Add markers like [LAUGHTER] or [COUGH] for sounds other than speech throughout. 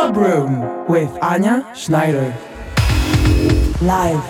Club Room with Anja Schneider. Live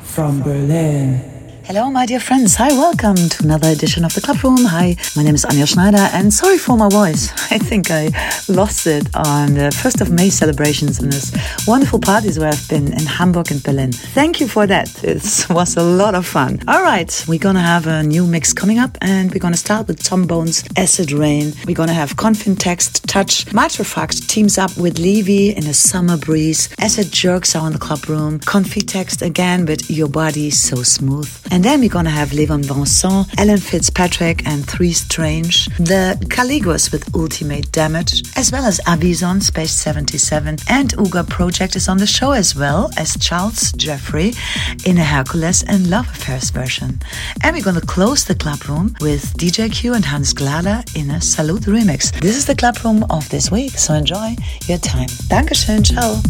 from Berlin. Hello, my dear friends. Hi, welcome to another edition of the Club Room. Hi, my name is Anja Schneider, and sorry for my voice. [LAUGHS] I think I lost it on the 1st of May celebrations and this wonderful parties where I've been in Hamburg and Berlin. Thank you for that. It [LAUGHS] was a lot of fun. All right, we're gonna have a new mix coming up, and we're gonna start with Tom Bones, Acid Rain. We're gonna have Coffintext, Touch. Matrefakt teams up with Lewy in a summer breeze. Acid Jerks are in the Club Room. Coffintext again with Your Body So Smooth. And then we're gonna have Levon Vincent, Alan Fitzpatrick, and Three Strange, the Gallegos with Ultimate Damage, as well as Avision, Space 77, and Ugur Project is on the show as well as Charles Jeffrey in a Hercules and Love Affairs version. And we're gonna close the club room with DJ Q and Hans Glader in a Salute remix. This is the club room of this week, so enjoy your time. Dankeschön, ciao.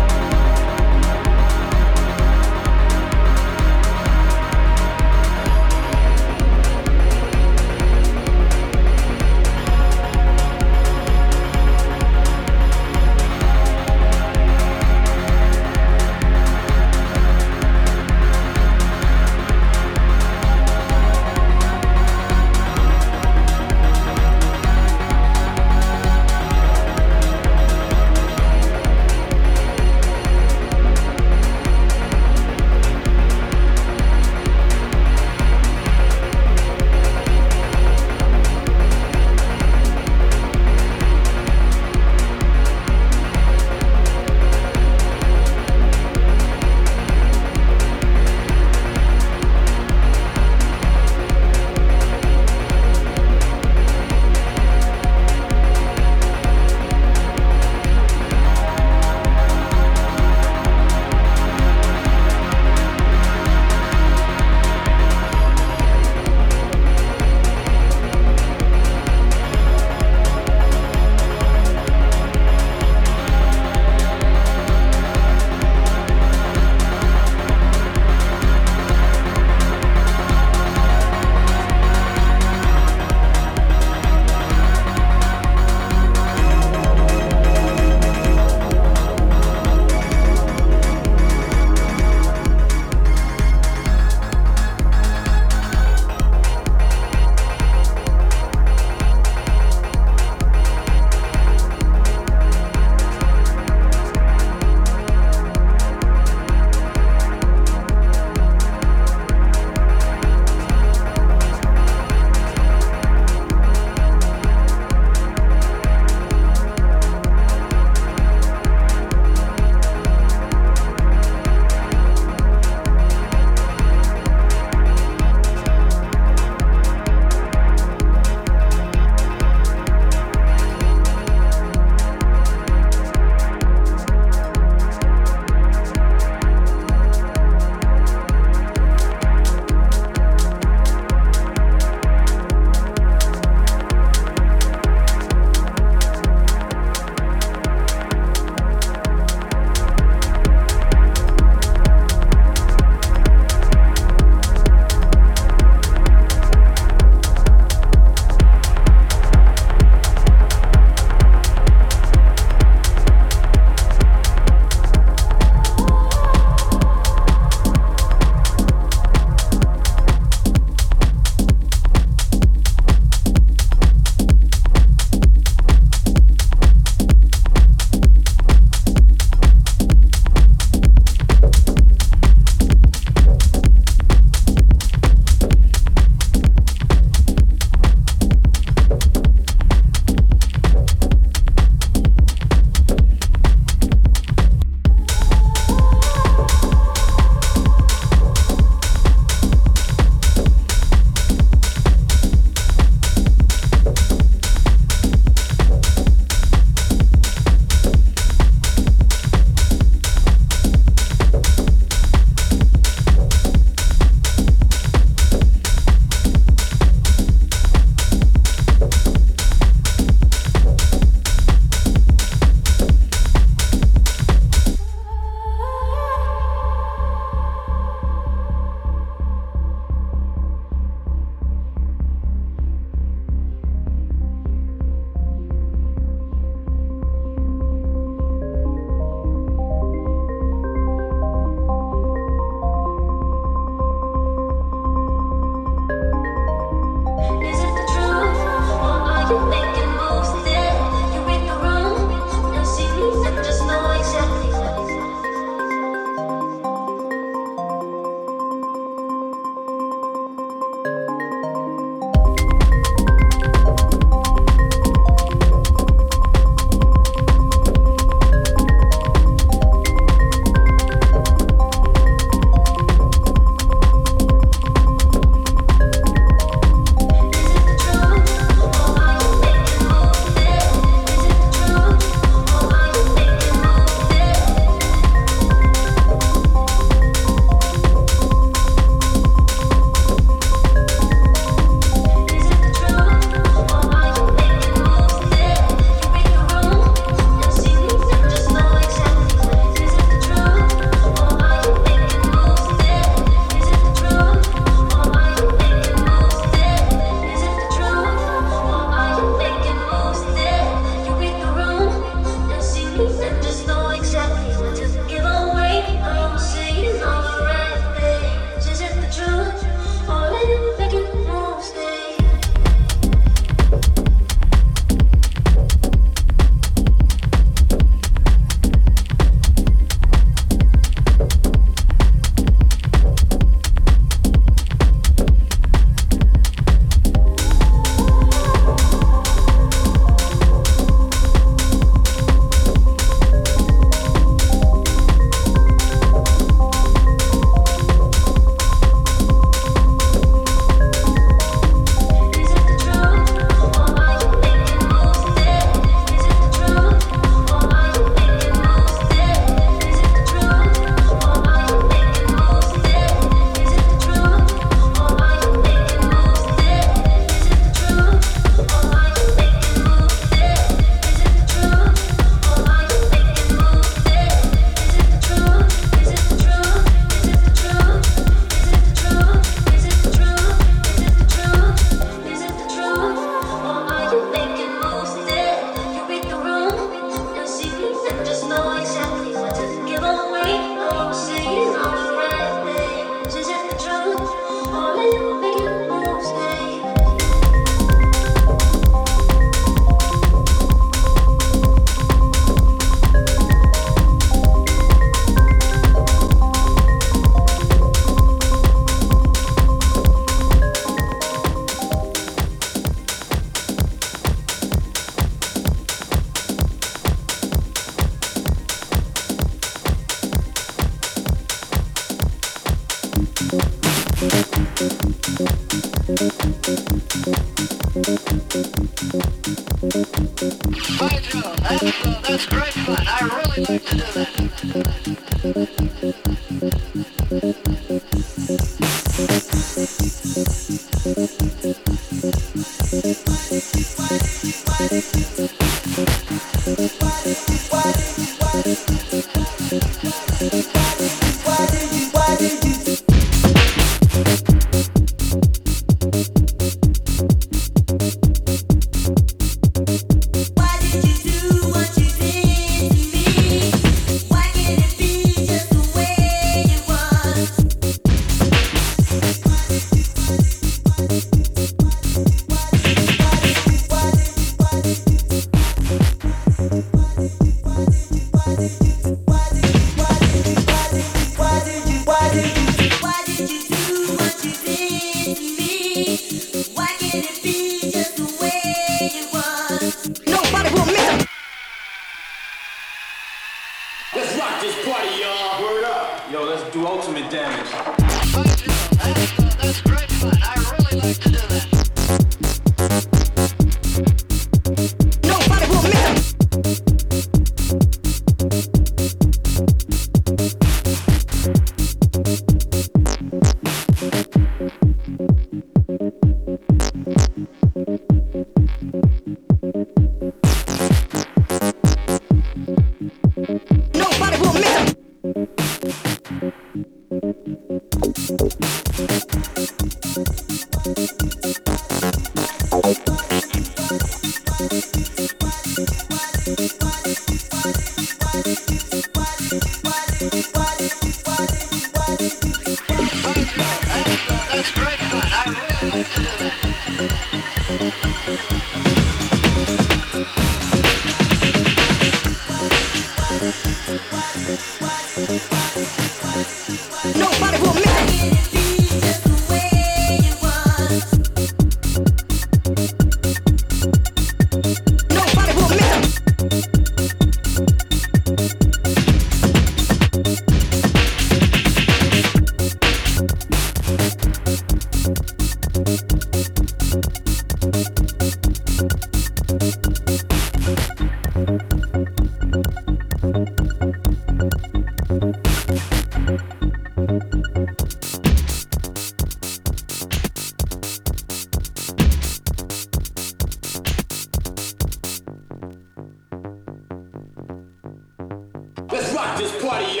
Just the way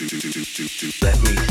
Let me